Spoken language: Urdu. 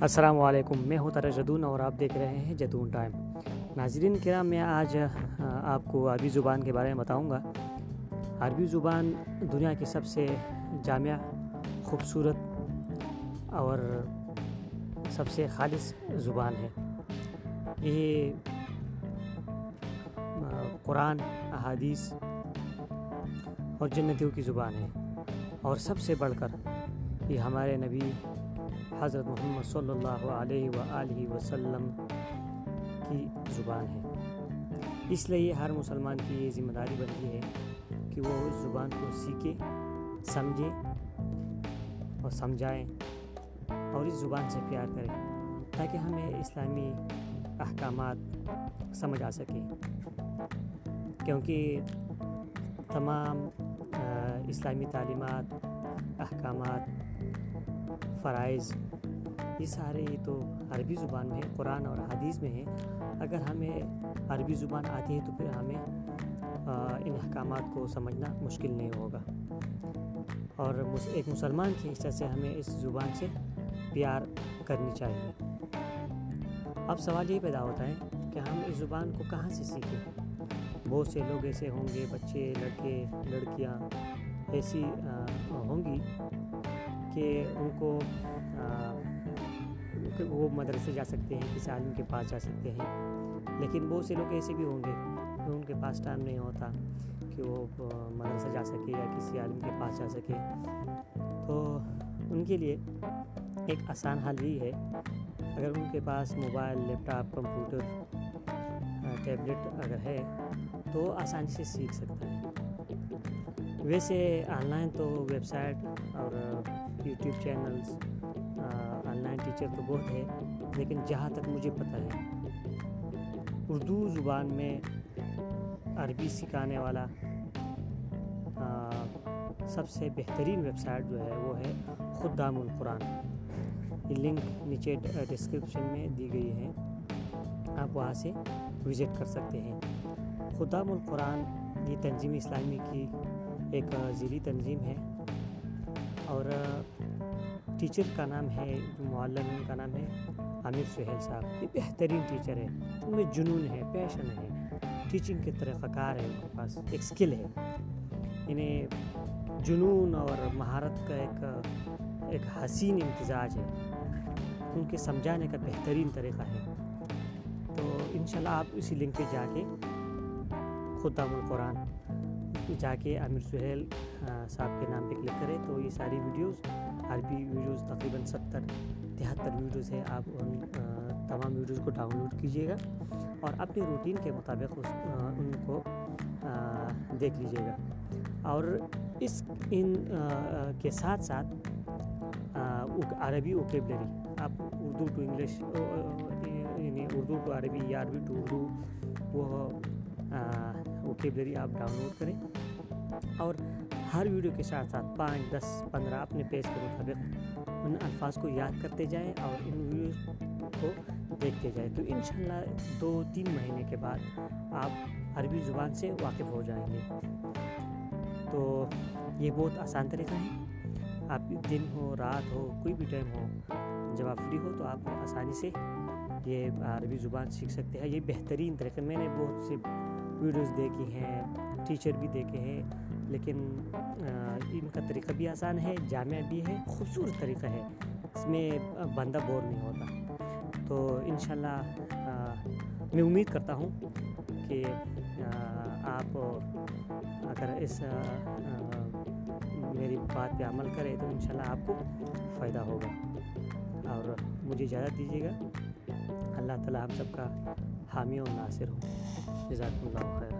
السلام علیکم، میں ہوں ترا جدون اور آپ دیکھ رہے ہیں جدون ٹائم۔ ناظرین کرام، میں آج آپ کو عربی زبان کے بارے میں بتاؤں گا۔ عربی زبان دنیا کی سب سے جامع، خوبصورت اور سب سے خالص زبان ہے۔ یہ قرآن، احادیث اور جنتیوں کی زبان ہے۔ اور سب سے بڑھ کر یہ ہمارے نبی حضرت محمد صلی اللہ علیہ وآلہ وسلم کی زبان ہے۔ اس لیے ہر مسلمان کی یہ ذمہ داری بنتی ہے کہ وہ اس زبان کو سیکھے، سمجھے اور سمجھائیں اور اس زبان سے پیار کریں تاکہ ہمیں اسلامی احکامات سمجھ آ سکے۔ کیونکہ تمام اسلامی تعلیمات، احکامات فرائض، یہ سارے یہ تو عربی زبان میں قرآن اور حدیث میں ہیں۔ اگر ہمیں عربی زبان آتی ہے تو پھر ہمیں ان احکامات کو سمجھنا مشکل نہیں ہوگا۔ اور ایک مسلمان کی حصہ سے ہمیں اس زبان سے پیار کرنی چاہیے۔ اب سوال یہ پیدا ہوتا ہے کہ ہم اس زبان کو کہاں سے سیکھیں؟ بہت سے لوگ ایسے ہوں گے، بچے، لڑکے، لڑکیاں، ایسی ہوں گی کہ ان کو وہ مدرسے جا سکتے ہیں، کسی عالم کے پاس جا سکتے ہیں۔ لیکن بہت سے لوگ ایسے بھی ہوں گے کہ ان کے پاس ٹائم نہیں ہوتا کہ وہ مدرسہ جا سکے یا کسی عالم کے پاس جا سکے۔ تو ان کے لیے ایک آسان حل یہی ہے، اگر ان کے پاس mobile laptop computer tablet اگر ہے تو آسانی سے سیکھ سکتا ہے۔ ویسے آن لائن تو ویب سائٹ اور YouTube channels online teacher تو بہت ہے لیکن جہاں تک مجھے پتہ ہے، اردو زبان میں عربی سکھانے والا سب سے بہترین ویب سائٹ جو ہے وہ ہے خدام القرآن۔ یہ لنک نیچے ڈسکرپشن میں دی گئی ہے، آپ وہاں سے وزٹ کر سکتے ہیں۔ خدام القرآن یہ تنظیم اسلامی کی ایک ذیلی تنظیم ہے۔ اور ٹیچر کا نام ہے معلم کا نام ہے، عامر سہیل صاحب۔ یہ بہترین ٹیچر ہے۔ ان میں جنون ہے پیشن ہے۔ ٹیچنگ کے طریقہ کار ہے ان کے پاس ایک سکل ہے۔ انہیں جنون اور مہارت کا ایک ایک حسین امتزاج ہے۔ ان کے سمجھانے کا بہترین طریقہ ہے۔ تو انشاءاللہ آپ اسی لنک پہ جا کے خدام القرآن جا کے عامر سہیل صاحب کے نام پہ کلک کریں تو یہ ساری ویڈیوز عربی ویڈیوز تقریباً ستر، تہتر ویڈیوز ہیں۔ آپ ان تمام ویڈیوز کو ڈاؤن لوڈ کیجیے گا اور اپنی روٹین کے مطابق اس ان کو دیکھ لیجیے گا۔ اور اس، ان کے ساتھ ساتھ عربی اوکیبلری آپ اردو ٹو انگلش یعنی اردو ٹو عربی یا عربی ٹو اردو وہ ووکیبلری آپ ڈاؤن لوڈ کریں اور ہر ویڈیو کے ساتھ ساتھ پانچ، دس، پندرہ اپنے پیج کے مطابق ان الفاظ کو یاد کرتے جائیں اور ان ویڈیوز کو دیکھتے جائیں۔ تو انشاءاللہ دو، تین مہینے کے بعد آپ عربی زبان سے واقف ہو جائیں گے۔ تو یہ بہت آسان طریقہ ہے۔ آپ دن ہو، رات ہو، کوئی بھی ٹائم ہو، جب آپ فری ہو تو آپ آسانی سے یہ عربی زبان سیکھ سکتے ہیں۔ یہ بہترین طریقے میں نے بہت سی ویڈیوز دیکھی ہیں، ٹیچر بھی دیکھے ہیں، لیکن ان کا طریقہ بھی آسان ہے، جامع بھی ہے، خوبصورت طریقہ ہے، اس میں بندہ بور نہیں ہوتا۔ تو انشاءاللہ میں امید کرتا ہوں کہ آپ اگر اس میری بات پہ عمل کرے تو انشاءاللہ آپ کو فائدہ ہوگا۔ اور مجھے اجازت دیجیے گا، اللہ تعالیٰ ہم سب کا حامی و ناصر ہوں جزاک اللہ خیر۔